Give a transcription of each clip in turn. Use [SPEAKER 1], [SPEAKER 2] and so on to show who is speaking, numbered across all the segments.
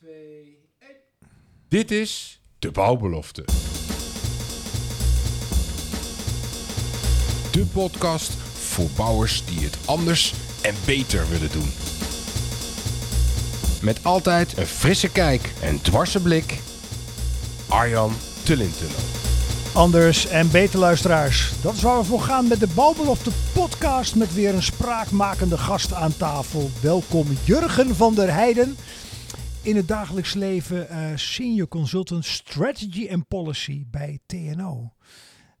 [SPEAKER 1] 2, 1.
[SPEAKER 2] Dit is de bouwbelofte. De podcast voor bouwers die het anders en beter willen doen. Met altijd een frisse kijk en dwarse blik. Arjan Tullintunnel.
[SPEAKER 3] Anders en beter luisteraars. Dat is waar we voor gaan met de Bouwbelofte podcast met weer een spraakmakende gast aan tafel. Welkom Jurgen van der Heijden. In het dagelijks leven eh, senior consultant strategy and policy bij TNO.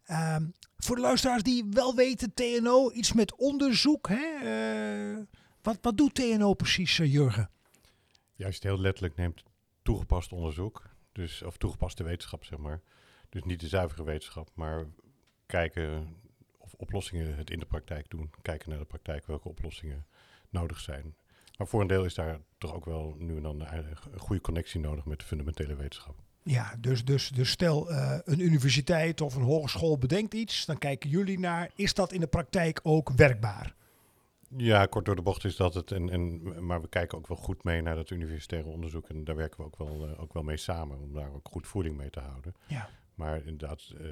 [SPEAKER 3] Ehm, voor de luisteraars die wel weten, TNO, iets met onderzoek. Hè? Eh, wat, wat doet TNO precies, eh, Jurgen?
[SPEAKER 4] Het heel letterlijk neemt, toegepast onderzoek. Dus, of toegepaste wetenschap, zeg maar. Dus niet de zuivere wetenschap, maar kijken of oplossingen het in de praktijk doen. Kijken naar de praktijk welke oplossingen nodig zijn. Maar voor een deel is daar toch ook wel nu en dan een goede connectie nodig met de fundamentele wetenschap.
[SPEAKER 3] Ja, dus, dus, dus stel uh, een universiteit of een hogeschool bedenkt iets, dan kijken jullie naar, is dat in de praktijk ook werkbaar?
[SPEAKER 4] Ja, kort door de bocht is dat het. En, en, maar we kijken ook wel goed mee naar dat universitaire onderzoek. En daar werken we ook wel, uh, ook wel mee samen, om daar ook goed voeding mee te houden.
[SPEAKER 3] Ja.
[SPEAKER 4] Maar inderdaad, uh,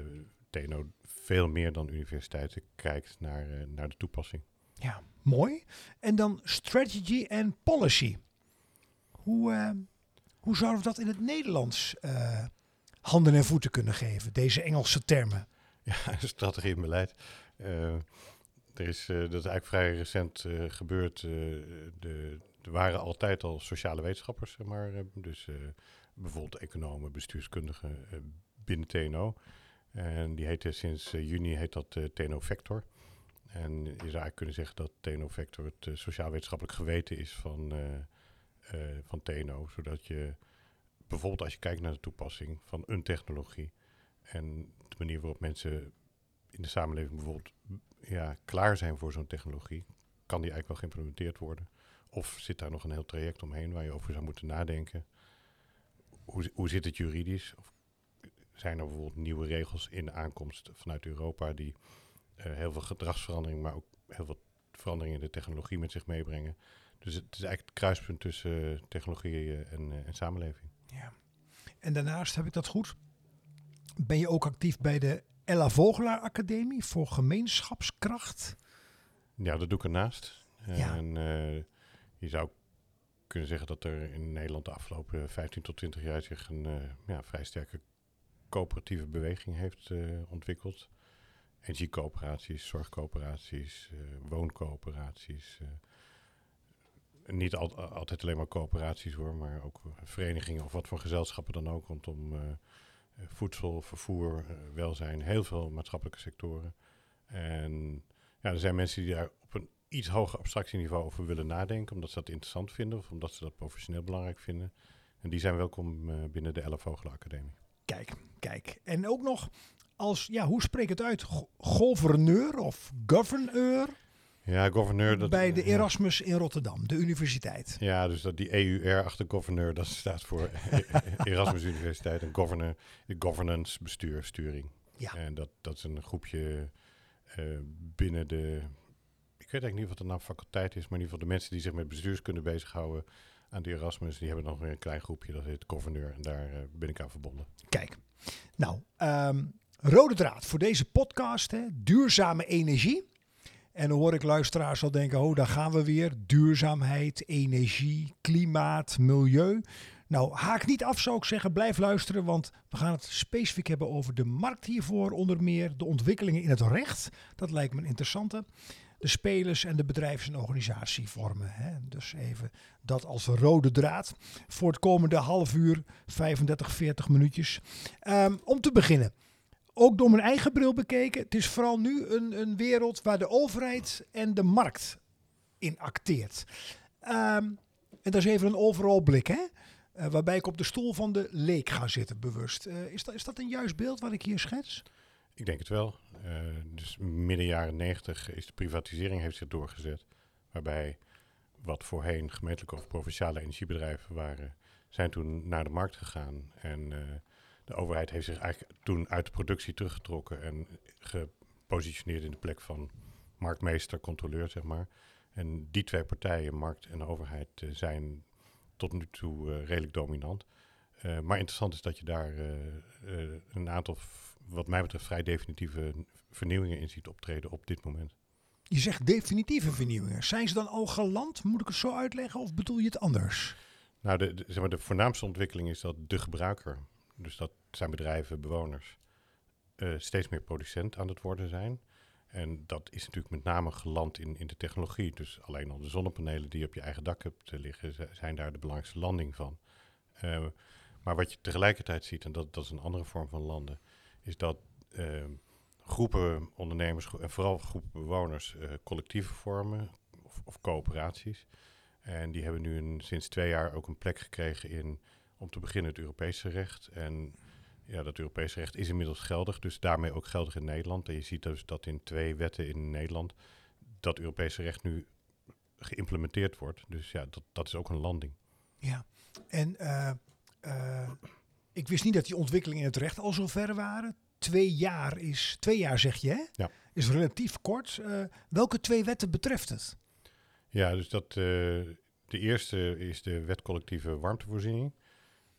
[SPEAKER 4] TNO veel meer dan universiteiten kijkt naar, naar de toepassing.
[SPEAKER 3] Ja, mooi. En dan strategy en policy. Hoe, uh, hoe zouden we dat in het Nederlands uh, handen en voeten kunnen geven, deze Engelse termen?
[SPEAKER 4] Ja, strategie en beleid. Uh, er is, dat is eigenlijk vrij recent gebeurd. de, er waren altijd al sociale wetenschappers, zeg maar. dus bijvoorbeeld economen, bestuurskundigen binnen TNO. En die heette sinds juni heet dat TNO Vector. En je zou eigenlijk kunnen zeggen dat TNO Vector het uh, sociaal-wetenschappelijk geweten is van, uh, uh, van TNO. Zodat je bijvoorbeeld als je kijkt naar de toepassing van een technologie en de manier waarop mensen in de samenleving bijvoorbeeld ja, klaar zijn voor zo'n technologie, kan die eigenlijk wel geïmplementeerd worden? Of zit daar nog een heel traject omheen waar je over zou moeten nadenken? Hoe, hoe zit het juridisch? Of zijn er bijvoorbeeld nieuwe regels in de aankomst vanuit Europa die heel veel gedragsverandering, maar ook heel veel veranderingen in de technologie met zich meebrengen. Dus het is eigenlijk het kruispunt tussen uh, technologie en, uh, en, samenleving.
[SPEAKER 3] Ja. En daarnaast heb ik dat goed. Ben je ook actief bij de Ella Vogelaar Academie voor gemeenschapskracht?
[SPEAKER 4] Ja, dat doe ik ernaast.
[SPEAKER 3] Ja.
[SPEAKER 4] En je zou kunnen zeggen dat er in Nederland de afgelopen 15 tot 20 jaar zich een ja, vrij sterke coöperatieve beweging heeft ontwikkeld energiecoöperaties, zorgcoöperaties, uh, wooncoöperaties. Uh, niet al, altijd alleen maar coöperaties hoor, maar ook verenigingen of wat voor gezelschappen dan ook rondom uh, voedsel, vervoer, welzijn, heel veel maatschappelijke sectoren. En ja, er zijn mensen die daar op een iets hoger abstractieniveau over willen nadenken, omdat ze dat interessant vinden of omdat ze dat professioneel belangrijk vinden. En die zijn welkom binnen de Vogel Academie.
[SPEAKER 3] Kijk, kijk. En ook nog als, ja, hoe spreek het uit? Gouverneur of governeur?
[SPEAKER 4] Ja, gouverneur. Dat,
[SPEAKER 3] bij de Erasmus in Rotterdam, de universiteit.
[SPEAKER 4] Ja, dus dat die EUR achter gouverneur, dat staat voor Erasmus Universiteit. En governor, governance, bestuur, sturing.
[SPEAKER 3] Ja.
[SPEAKER 4] En dat, dat is een groepje uh, binnen de, ik weet eigenlijk niet wat de naam faculteit is, maar in ieder geval de mensen die zich met bestuurskunde bezighouden aan de Erasmus, die hebben nog weer een klein groepje, dat heet gouverneur. En daar uh, ben ik aan verbonden.
[SPEAKER 3] Kijk, nou, um, Rode draad voor deze podcast, hè, duurzame energie. En dan hoor ik luisteraars al denken, oh daar gaan we weer. Duurzaamheid, energie, klimaat, milieu. Nou, haak niet af zou ik zeggen, blijf luisteren, want we gaan het specifiek hebben over de markt hiervoor, onder meer de ontwikkelingen in het recht. Dat lijkt me een interessante. De spelers en de bedrijfs- en organisatievormen. Hè. Dus even dat als rode draad voor het komende half uur, 35, 40 minuutjes. Um, om te beginnen ook door mijn eigen bril bekeken, het is vooral nu een, een wereld waar de overheid en de markt in acteert. Um, en dat is even een overal blik, hè? Uh, waarbij ik op de stoel van de leek ga zitten, bewust. Uh, is, dat, is dat een juist beeld wat ik hier schets?
[SPEAKER 4] Ik denk het wel. Uh, dus midden jaren negentig is de privatisering heeft zich doorgezet. Waarbij wat voorheen gemeentelijke of provinciale energiebedrijven waren, zijn toen naar de markt gegaan. En de overheid heeft zich eigenlijk toen uit de productie teruggetrokken en gepositioneerd in de plek van marktmeester, controleur, zeg maar. En die twee partijen, markt en overheid, zijn tot nu toe eh, redelijk dominant. Eh, maar interessant is dat je daar eh, eh, een aantal, wat mij betreft, vrij definitieve vernieuwingen in ziet optreden op dit moment.
[SPEAKER 3] Je zegt definitieve vernieuwingen. Zijn ze dan al geland? Moet ik het zo uitleggen of bedoel je het anders?
[SPEAKER 4] Nou, de, de- zeg maar, de voornaamste ontwikkeling is dat de gebruiker, dus dat zijn bedrijven, bewoners, eh, steeds meer producent aan het worden zijn. En dat is natuurlijk met name geland in, in de technologie. Dus alleen al de zonnepanelen die je op je eigen dak hebt eh, liggen, zi- zijn daar de belangrijkste landing van. Eh, maar wat je tegelijkertijd ziet, en dat, dat is een andere vorm van landen, is dat groepen ondernemers en vooral groepen bewoners collectieven vormen of, of coöperaties. En die hebben nu een, sinds twee jaar ook een plek gekregen in, om te beginnen, het Europese recht. En ja, dat Europese recht is inmiddels geldig, dus daarmee ook geldig in Nederland. En je ziet dus dat in twee wetten in Nederland dat Europese recht nu geïmplementeerd wordt. Dus ja, dat, dat is ook een landing.
[SPEAKER 3] Ja. En eh, eh, ik wist niet dat die ontwikkelingen in het recht al zo ver waren. Twee jaar is, twee jaar zeg je hè?
[SPEAKER 4] Ja.
[SPEAKER 3] Is relatief kort. Eh, welke twee wetten betreft het?
[SPEAKER 4] Ja, dus dat, de eerste is de wet collectieve warmtevoorziening.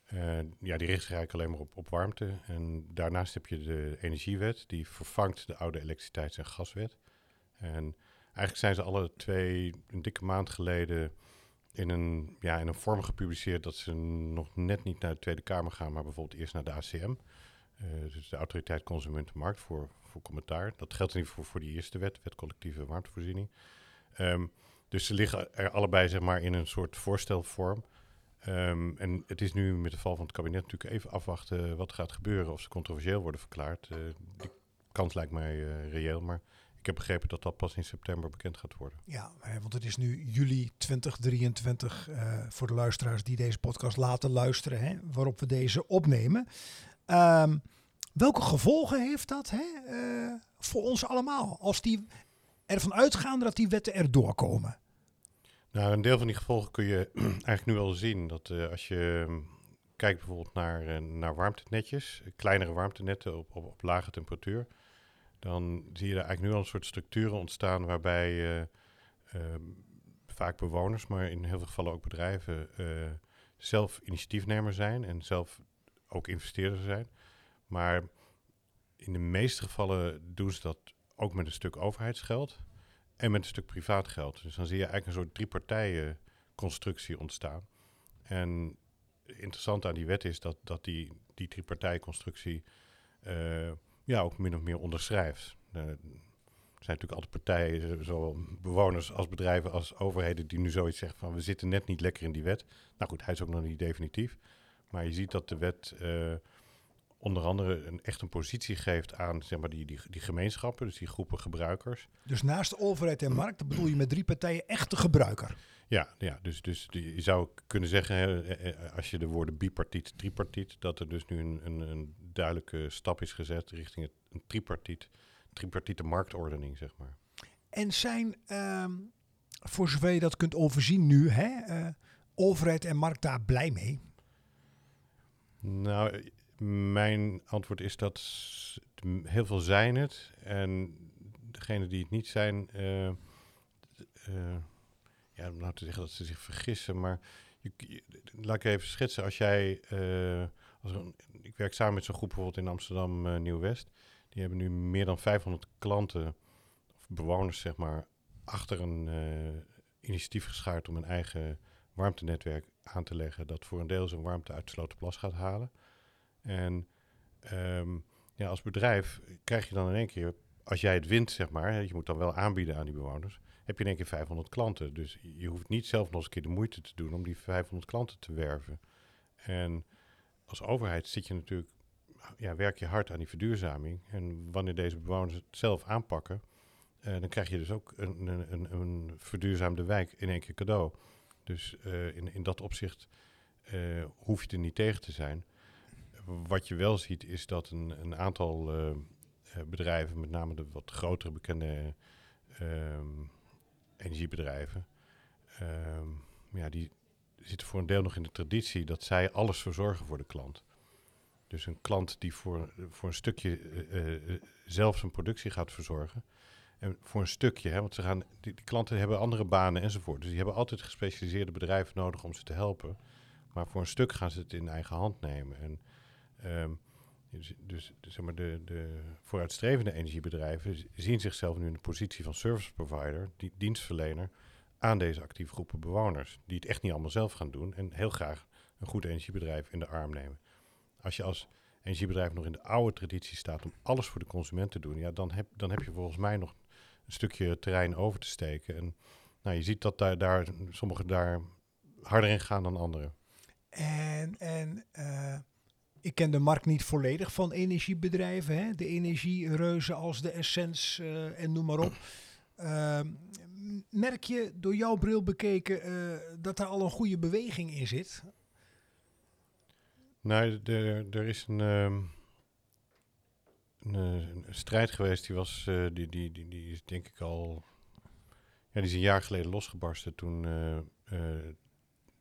[SPEAKER 4] Eh, ja, die richt zich eigenlijk alleen maar op, op warmte. En daarnaast heb je de energiewet, die vervangt de oude elektriciteits- en gaswet. En eigenlijk zijn ze alle twee een dikke maand geleden in een, ja, in een vorm gepubliceerd dat ze nog net niet naar de Tweede Kamer gaan, maar bijvoorbeeld eerst naar de ACM. eh, dus de Autoriteit Consumentenmarkt voor, voor commentaar. Dat geldt in ieder geval voor die eerste wet, wet collectieve warmtevoorziening. Ehm, dus ze liggen er allebei zeg maar, in een soort voorstelvorm. Ehm, en het is nu met de val van het kabinet natuurlijk even afwachten wat gaat gebeuren. Of ze controversieel worden verklaard. Eh, die kans lijkt mij eh, reëel, maar ik heb begrepen dat dat pas in september bekend gaat worden.
[SPEAKER 3] Ja, hè, want het is nu juli 2023 eh, voor de luisteraars die deze podcast laten luisteren, hè, waarop we deze opnemen. Ehm, welke gevolgen heeft dat hè, eh, voor ons allemaal? Als die ervan uitgaan dat die wetten erdoor komen.
[SPEAKER 4] Nou, een deel van die gevolgen kun je eigenlijk nu al zien. Dat eh, als je mm, kijkt bijvoorbeeld naar, eh, naar warmtenetjes, eh, kleinere warmtenetten op, op, op lage temperatuur, dan zie je daar eigenlijk nu al een soort structuren ontstaan waarbij eh, ehm, vaak bewoners, maar in heel veel gevallen ook bedrijven, zelf initiatiefnemer zijn en zelf ook investeerder zijn. Maar in de meeste gevallen doen ze dat ook met een stuk overheidsgeld en met een stuk privaat geld. Dus dan zie je eigenlijk een soort driepartijen constructie ontstaan. En interessant aan die wet is dat, dat die, die driepartijenconstructie eh ja, ook min of meer onderschrijft. Eh, er zijn natuurlijk altijd partijen, zowel bewoners als bedrijven als overheden, die nu zoiets zeggen van we zitten net niet lekker in die wet. Nou goed, hij is ook nog niet definitief. Maar je ziet dat de wet eh, onder andere een, echt een positie geeft aan zeg maar, die, die, die gemeenschappen, dus die groepen gebruikers.
[SPEAKER 3] Dus naast overheid en markt, bedoel je met drie partijen echt de gebruiker.
[SPEAKER 4] Ja, ja dus, dus je zou kunnen zeggen, hè, eh, eh, als je de woorden bipartiet, tripartiet, dat er dus nu een, een, een duidelijke stap is gezet richting het, een tripartiet, tripartiete marktordening, zeg maar.
[SPEAKER 3] En zijn, ehm, voor zover je dat kunt overzien nu, hè, eh, overheid en markt daar blij mee?
[SPEAKER 4] Nou, mijn antwoord is dat heel veel zijn het. En degenen die het niet zijn, eh, ja, om nou te zeggen dat ze zich vergissen, maar laat ik even schetsen. Als jij, eh, als ik werk samen met zo'n groep bijvoorbeeld in Amsterdam Nieuw-West. Die hebben nu meer dan 500 klanten, of bewoners zeg maar, achter een initiatief geschaard om een eigen warmtenetwerk aan te leggen. Dat voor een deel zijn warmte uit Slotenplas gaat halen. En ehm, ja, als bedrijf krijg je dan in één keer, als jij het wint, zeg maar, je moet dan wel aanbieden aan die bewoners, heb je in één keer 500 klanten. Dus je hoeft niet zelf nog eens een keer de moeite te doen om die 500 klanten te werven. En als overheid zit je natuurlijk, ja, werk je hard aan die verduurzaming. En wanneer deze bewoners het zelf aanpakken, eh, dan krijg je dus ook een, een, een, een verduurzaamde wijk in één keer cadeau. Dus eh, in, in dat opzicht eh, hoef je er niet tegen te zijn. Wat je wel ziet is dat een, een aantal eh, eh, bedrijven, met name de wat grotere bekende ehm, energiebedrijven, ehm, ja, die zitten voor een deel nog in de traditie dat zij alles verzorgen voor de klant. Dus een klant die voor, voor een stukje eh, zelf zijn productie gaat verzorgen. En voor een stukje, hè, want ze gaan, die, die klanten hebben andere banen enzovoort. Dus die hebben altijd gespecialiseerde bedrijven nodig om ze te helpen. Maar voor een stuk gaan ze het in eigen hand nemen. En ehm, dus, dus, dus zeg maar de, de vooruitstrevende energiebedrijven zien zichzelf nu in de positie van service provider, die dienstverlener aan deze actieve groepen bewoners. Die het echt niet allemaal zelf gaan doen en heel graag een goed energiebedrijf in de arm nemen. Als je als energiebedrijf nog in de oude traditie staat om alles voor de consument te doen, ja, dan, heb, dan heb je volgens mij nog een stukje terrein over te steken. En nou, je ziet dat daar, daar sommigen daar harder in gaan dan anderen.
[SPEAKER 3] En, en eh, ik ken de markt niet volledig van energiebedrijven. Hè? De energiereuzen als de Essence eh, en noem maar op. Ehm, merk je door jouw bril bekeken eh, dat daar al een goede beweging in zit?
[SPEAKER 4] Nou, er, er is een, ehm, een, een strijd geweest, die was, eh, die, die, die, die is denk ik al, ja, die is een jaar geleden losgebarsten toen,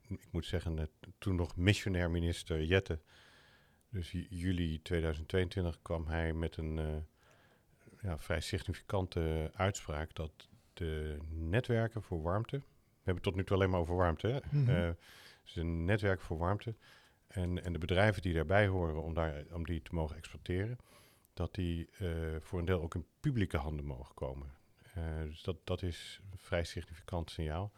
[SPEAKER 4] ik moet zeggen, toen nog missionair minister Jette, dus ju- juli 2022 kwam hij met een eh, ja, vrij significante uitspraak dat de netwerken voor warmte, we hebben het tot nu toe alleen maar over warmte, hè?
[SPEAKER 3] Mhm.
[SPEAKER 4] Eh, dus een netwerk voor warmte, en, en de bedrijven die daarbij horen om, daar, om die te mogen exploiteren, dat die eh, voor een deel ook in publieke handen mogen komen. Dus dat, dat is een vrij significant signaal.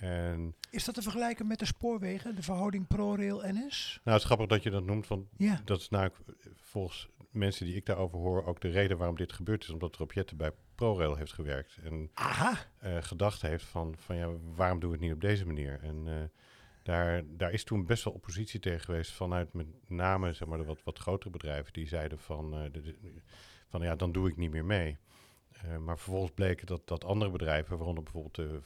[SPEAKER 4] En
[SPEAKER 3] Is dat te vergelijken met de spoorwegen, de verhouding ProRail-NS?
[SPEAKER 4] nou, het is grappig dat je dat noemt, want
[SPEAKER 3] Ja.
[SPEAKER 4] dat is nou volgens mensen die ik daarover hoor ook de reden waarom dit gebeurd is, omdat Rob Jetten bij ProRail heeft gewerkt en
[SPEAKER 3] Aha.
[SPEAKER 4] eh, gedacht heeft van, van ja, waarom doen we het niet op deze manier? En eh, daar, daar is toen best wel oppositie tegen geweest vanuit met name zeg maar, de wat, wat grotere bedrijven die zeiden van, eh, de, de- van ja, dan doe ik niet meer mee. Maar vervolgens bleek dat, dat andere bedrijven, waaronder bijvoorbeeld de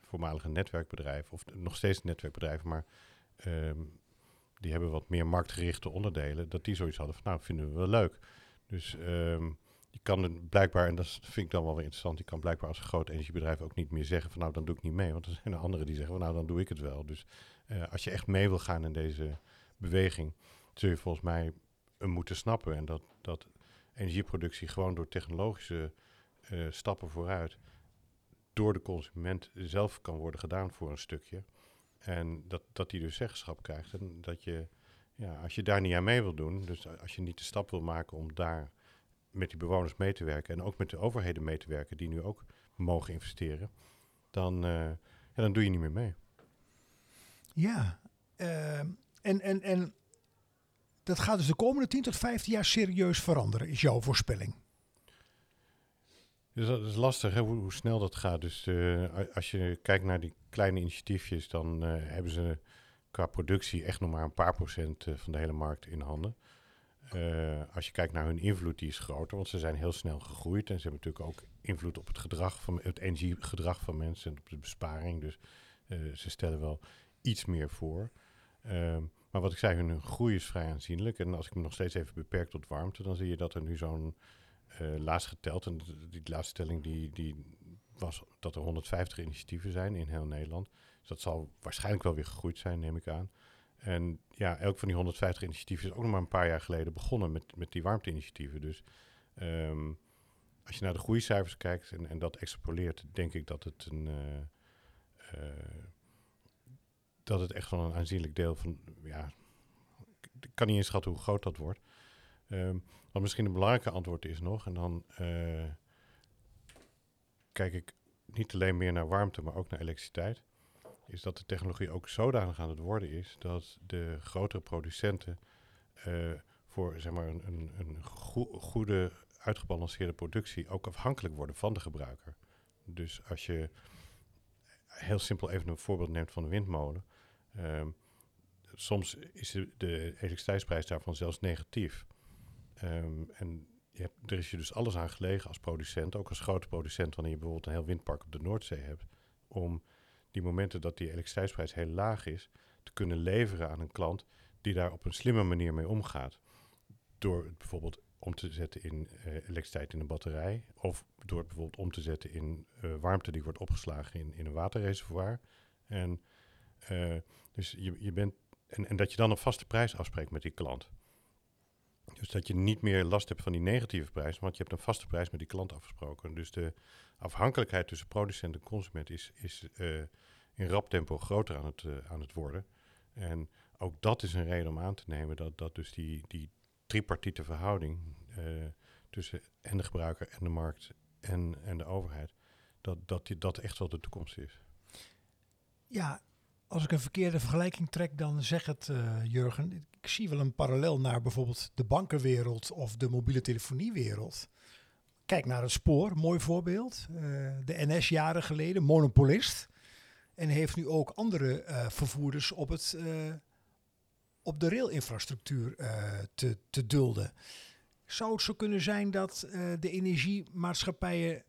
[SPEAKER 4] voormalige netwerkbedrijven, of nog steeds netwerkbedrijven, maar ehm, die hebben wat meer marktgerichte onderdelen, dat die zoiets hadden van nou, vinden we wel leuk. Dus ehm, je kan blijkbaar, en dat vind ik dan wel weer interessant, je kan blijkbaar als een groot energiebedrijf ook niet meer zeggen van nou, dan doe ik niet mee. Want er zijn er anderen die zeggen van nou, dan doe ik het wel. Dus eh, als je echt mee wil gaan in deze beweging, zul je volgens mij eh, moeten snappen. En dat, dat energieproductie gewoon door technologische eh, stappen vooruit, door de consument zelf kan worden gedaan voor een stukje. En dat, dat die dus zeggenschap krijgt. En dat je, ja, als je daar niet aan mee wil doen, dus als je niet de stap wil maken om daar met die bewoners mee te werken en ook met de overheden mee te werken, die nu ook mogen investeren, dan, eh, dan doe je niet meer mee.
[SPEAKER 3] Ja. ehm, en, en, en dat gaat dus de komende 10 tot 15 jaar serieus veranderen, is jouw voorspelling.
[SPEAKER 4] Dus dat is lastig, hè, hoe, snel dat gaat. Dus eh, als je kijkt naar die kleine initiatiefjes, dan eh, hebben ze qua productie echt nog maar een paar procent eh, van de hele markt in handen. Als je kijkt naar hun invloed, die is groter, want ze zijn heel snel gegroeid. En ze hebben natuurlijk ook invloed op het gedrag van het energiegedrag van mensen en op de besparing. Dus ze stellen wel iets meer voor. Ehm, maar wat ik zei, hun groei is vrij aanzienlijk. En als ik me nog steeds even beperk tot warmte, dan zie je dat er nu zo'n laatst geteld, en die laatste telling die, die was dat er 150 initiatieven zijn in heel Nederland. Dus dat zal waarschijnlijk wel weer gegroeid zijn, neem ik aan. En ja, elk van die 150 initiatieven is ook nog maar een paar jaar geleden begonnen met, met die warmte-initiatieven. Dus ehm, als je naar de groeicijfers kijkt en, en dat extrapoleert, denk ik dat het een. eh, eh, dat het echt wel een aanzienlijk deel van. Ja, ik kan niet inschatten hoe groot dat wordt. Ehm, wat misschien een belangrijke antwoord is nog, en dan eh, kijk ik niet alleen meer naar warmte, maar ook naar elektriciteit, is dat de technologie ook zodanig aan het worden is dat de grotere producenten eh, voor zeg maar, een, een, een goe- goede, uitgebalanceerde productie ook afhankelijk worden van de gebruiker. Dus als je heel simpel even een voorbeeld neemt van een windmolen. ehm, soms is de, de elektriciteitsprijs daarvan zelfs negatief. Ehm, en je er is je dus alles aan gelegen als producent, ook als grote producent, wanneer je bijvoorbeeld een heel windpark op de Noordzee hebt, om die momenten dat die elektriciteitsprijs heel laag is, te kunnen leveren aan een klant die daar op een slimme manier mee omgaat. Door het bijvoorbeeld om te zetten in eh, elektriciteit in een batterij, of door het bijvoorbeeld om te zetten in eh, warmte die wordt opgeslagen in, in een waterreservoir. En, eh, dus je, je bent, en, en dat je dan een vaste prijs afspreekt met die klant. Dus dat je niet meer last hebt van die negatieve prijs, want je hebt een vaste prijs met die klant afgesproken. Dus de afhankelijkheid tussen producent en consument is, is uh, in rap tempo groter aan het, uh, aan het worden. En ook dat is een reden om aan te nemen dat, dat dus die, die tripartiete verhouding uh, tussen en de gebruiker en de markt en, en de overheid, dat, dat die, dat echt wel de toekomst is.
[SPEAKER 3] Ja, als ik een verkeerde vergelijking trek, dan zeg het, uh, Jurgen. Ik zie wel een parallel naar bijvoorbeeld de bankenwereld of de mobiele telefoniewereld. Kijk naar het spoor, mooi voorbeeld. Uh, de NS jaren geleden, monopolist. En heeft nu ook andere uh, vervoerders op, het, op de railinfrastructuur te, te dulden. Zou het zo kunnen zijn dat de energiemaatschappijen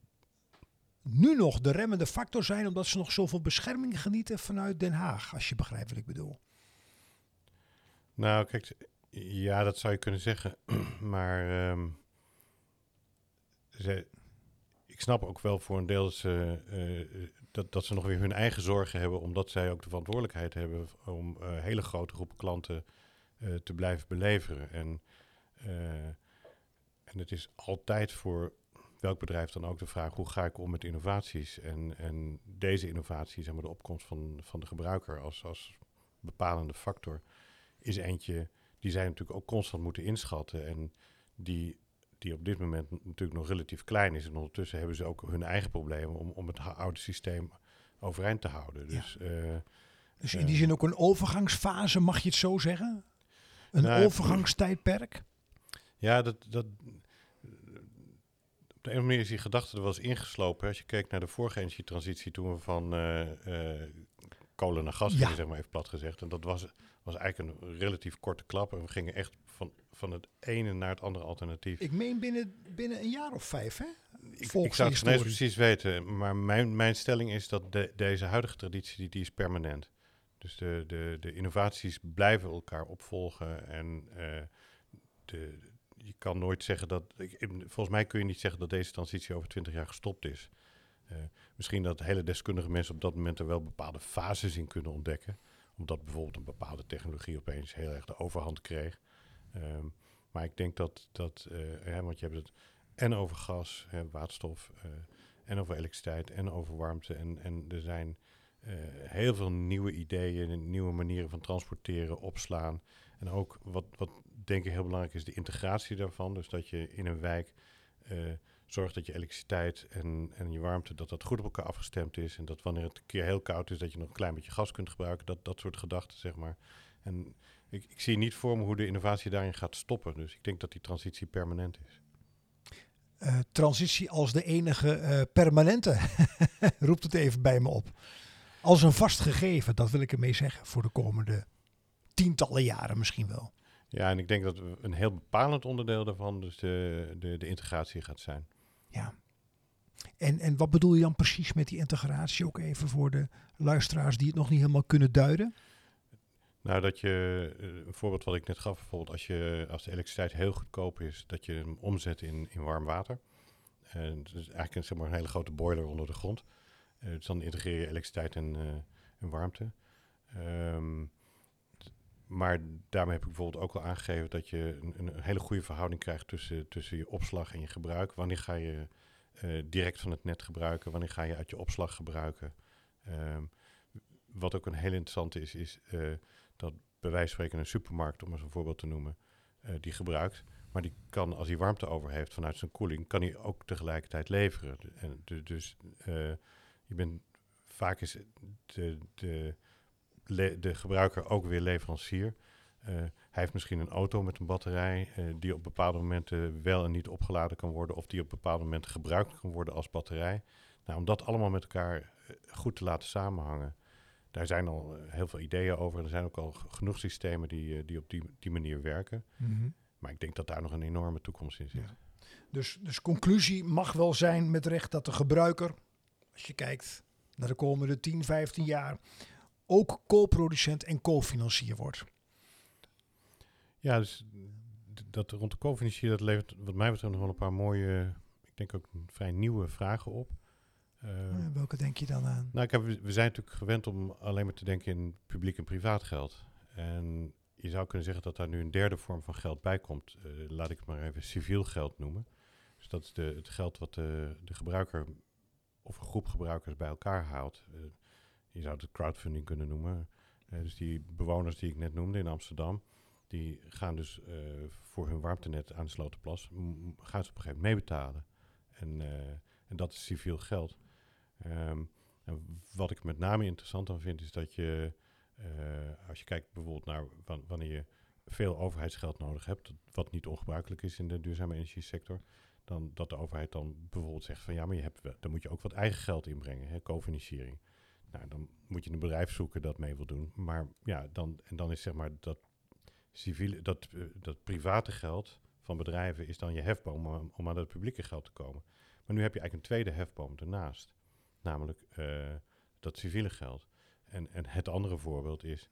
[SPEAKER 3] nu nog de remmende factor zijn omdat ze nog zoveel bescherming genieten vanuit Den Haag, als je begrijpt wat ik bedoel.
[SPEAKER 4] Nou, kijk, ja, dat zou je kunnen zeggen. maar um, ze, ik snap ook wel voor een deel dat ze, uh, dat, dat ze nog weer hun eigen zorgen hebben, omdat zij ook de verantwoordelijkheid hebben om uh, hele grote groepen klanten uh, te blijven beleveren. En, en het is altijd voor welk bedrijf dan ook de vraag hoe ga ik om met innovaties. En, en deze innovatie, zeg maar de opkomst van, van de gebruiker als, als bepalende factor, is eentje die zij natuurlijk ook constant moeten inschatten. En die, die op dit moment natuurlijk nog relatief klein is. En ondertussen hebben ze ook hun eigen problemen om, om het oude systeem overeind te houden. Dus, ja. uh,
[SPEAKER 3] dus in die zin ook een overgangsfase, mag je het zo zeggen? Een nou, overgangstijdperk?
[SPEAKER 4] Ja, dat, dat, de ene manier is die gedachte er wel eens ingeslopen. Als je kijkt naar de vorige energietransitie toen we van uh, uh, kolen naar gas gingen, zeg maar even plat gezegd. En dat was, was eigenlijk een relatief korte klap. En we gingen echt van, van het ene naar het andere alternatief.
[SPEAKER 3] Ik meen binnen, binnen een jaar of vijf, hè?
[SPEAKER 4] Ik, ik zou het niet precies weten. Maar mijn, mijn stelling is dat de, deze huidige traditie, die, die is permanent. Dus de, de, de innovaties blijven elkaar opvolgen. En uh, de, je kan nooit zeggen dat. volgens mij kun je niet zeggen dat deze transitie over 20 jaar gestopt is. Uh, misschien dat hele deskundige mensen op dat moment er wel bepaalde fases in kunnen ontdekken. Omdat bijvoorbeeld een bepaalde technologie opeens heel erg de overhand kreeg. Um, maar ik denk dat, dat uh, hè, want je hebt het en over gas, hè, waterstof, uh, en over elektriciteit en over warmte. En, en er zijn heel veel nieuwe ideeën, nieuwe manieren van transporteren, opslaan. En ook wat, wat denk ik heel belangrijk is de integratie daarvan. Dus dat je in een wijk uh, zorgt dat je elektriciteit en, en je warmte, dat dat goed op elkaar afgestemd is. En dat wanneer het een keer heel koud is, dat je nog een klein beetje gas kunt gebruiken. Dat, dat soort gedachten, zeg maar. En ik, ik zie niet voor me hoe de innovatie daarin gaat stoppen. Dus ik denk dat die transitie permanent is.
[SPEAKER 3] Uh, transitie als de enige uh, permanente, roept het even bij me op. Als een vast gegeven, dat wil ik ermee zeggen, voor de komende tientallen jaren misschien wel.
[SPEAKER 4] Ja, en ik denk dat een heel bepalend onderdeel daarvan dus de, de, de integratie gaat zijn.
[SPEAKER 3] Ja. En, en wat bedoel je dan precies met die integratie? Ook even voor de luisteraars die het nog niet helemaal kunnen duiden.
[SPEAKER 4] Nou, dat je, eh, een voorbeeld wat ik net gaf, bijvoorbeeld als, je, als de elektriciteit heel goedkoop is, dat je hem omzet in, in warm water. En dus eigenlijk een, zeg maar, een hele grote boiler onder de grond. Uh, dus dan integreer je elektriciteit en, uh, en warmte. Um, maar daarmee heb ik bijvoorbeeld ook al aangegeven dat je een, een hele goede verhouding krijgt tussen, tussen je opslag en je gebruik. Wanneer ga je uh, direct van het net gebruiken? Wanneer ga je uit je opslag gebruiken? Um, wat ook een heel interessant is, is uh, dat bij wijze van spreken een supermarkt, om eens een voorbeeld te noemen, uh, die gebruikt. Maar die kan, als hij warmte over heeft vanuit zijn koeling, kan hij ook tegelijkertijd leveren. En dus je bent vaak is de, de de gebruiker ook weer leverancier. Uh, hij heeft misschien een auto met een batterij uh, die op bepaalde momenten wel en niet opgeladen kan worden, of die op bepaalde momenten gebruikt kan worden als batterij. Nou, om dat allemaal met elkaar uh, goed te laten samenhangen, daar zijn al heel veel ideeën over. Er zijn ook al genoeg systemen die, die op die, die manier werken. Mm -hmm. Maar ik denk dat daar nog een enorme toekomst in zit. Ja.
[SPEAKER 3] Dus, dus conclusie mag wel zijn met recht dat de gebruiker, als je kijkt naar de komende 10, 15 jaar, ook co-producent en co-financier wordt.
[SPEAKER 4] Ja, dus dat rond de co-financier, dat levert wat mij betreft nog wel een paar mooie, ik denk ook vrij nieuwe vragen op.
[SPEAKER 3] Uh, welke denk je dan aan?
[SPEAKER 4] Nou, ik heb, we zijn natuurlijk gewend om alleen maar te denken in publiek en privaat geld. En je zou kunnen zeggen dat daar nu een derde vorm van geld bij komt. Eh, laat ik het maar even civiel geld noemen. Dus dat is de, het geld wat de, de gebruiker of een groep gebruikers bij elkaar haalt. Eh, je zou het crowdfunding kunnen noemen. Eh, dus die bewoners die ik net noemde in Amsterdam, die gaan dus voor hun warmtenet aan de Slotenplas, gaan ze op een gegeven moment meebetalen. En, en dat is civiel geld. Ehm, en wat ik met name interessant aan vind, is dat je, als je kijkt bijvoorbeeld naar wanneer je veel overheidsgeld nodig hebt, wat niet ongebruikelijk is in de duurzame energiesector, dan dat de overheid dan bijvoorbeeld zegt van ja, maar je hebt, dan moet je ook wat eigen geld inbrengen, hè, co-financiering. Nou, dan moet je een bedrijf zoeken dat mee wil doen. Maar ja, dan, en dan is zeg maar dat civiele, dat, uh, dat private geld van bedrijven is dan je hefboom om, aan het publieke geld te komen. Maar nu heb je eigenlijk een tweede hefboom ernaast. Namelijk uh, dat civiele geld. En, en het andere voorbeeld is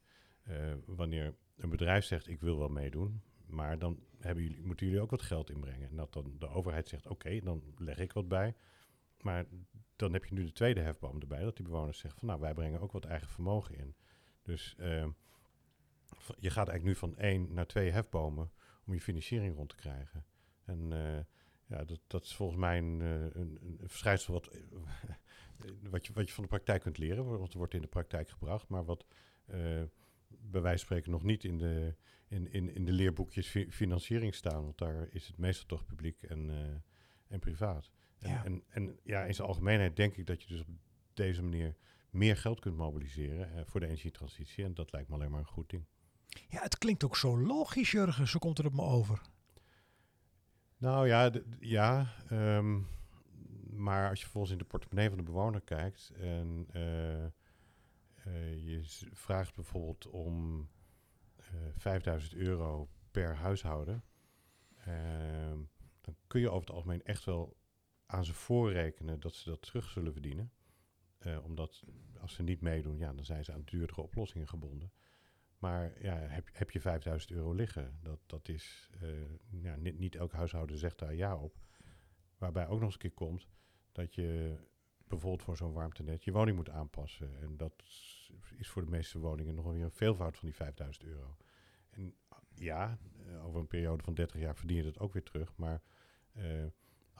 [SPEAKER 4] uh, wanneer een bedrijf zegt: Ik wil wel meedoen, maar dan hebben jullie, moeten jullie ook wat geld inbrengen. En dat dan de overheid zegt: Oké, dan leg ik wat bij. Maar dan heb je nu de tweede hefboom erbij, dat die bewoners zeggen: van nou, wij brengen ook wat eigen vermogen in. Dus uh, je gaat eigenlijk nu van één naar twee hefbomen om je financiering rond te krijgen. En ja, dat, dat is volgens mij een, een, een verschijnsel wat wat je, wat je van de praktijk kunt leren, want het wordt in de praktijk gebracht, maar wat uh, bij wijze van spreken nog niet in de, in, in, in de leerboekjes fi financiering staan, want daar is het meestal toch publiek en, en privaat. En ja. En, en ja, in zijn algemeenheid denk ik dat je dus op deze manier meer geld kunt mobiliseren uh, voor de energietransitie en dat lijkt me alleen maar een goed ding.
[SPEAKER 3] Ja, het klinkt ook zo logisch, Jurgen, zo komt het op me over.
[SPEAKER 4] Nou ja, ja. Um, maar als je volgens in de portemonnee van de bewoner kijkt en uh, uh, je vraagt bijvoorbeeld om uh, 5000 euro per huishouden, ehm, dan kun je over het algemeen echt wel aan ze voorrekenen dat ze dat terug zullen verdienen. Eh, omdat als ze niet meedoen, ja, dan zijn ze aan duurdere oplossingen gebonden. Maar ja, heb, heb je 5000 euro liggen, dat, dat is, ja, niet, niet elk huishouden zegt daar ja op. Waarbij ook nog eens een keer komt dat je bijvoorbeeld voor zo'n warmtenet je woning moet aanpassen. En dat is voor de meeste woningen nog weer een veelvoud van die 5000 euro. En ja, over een periode van 30 jaar verdien je dat ook weer terug. Maar uh,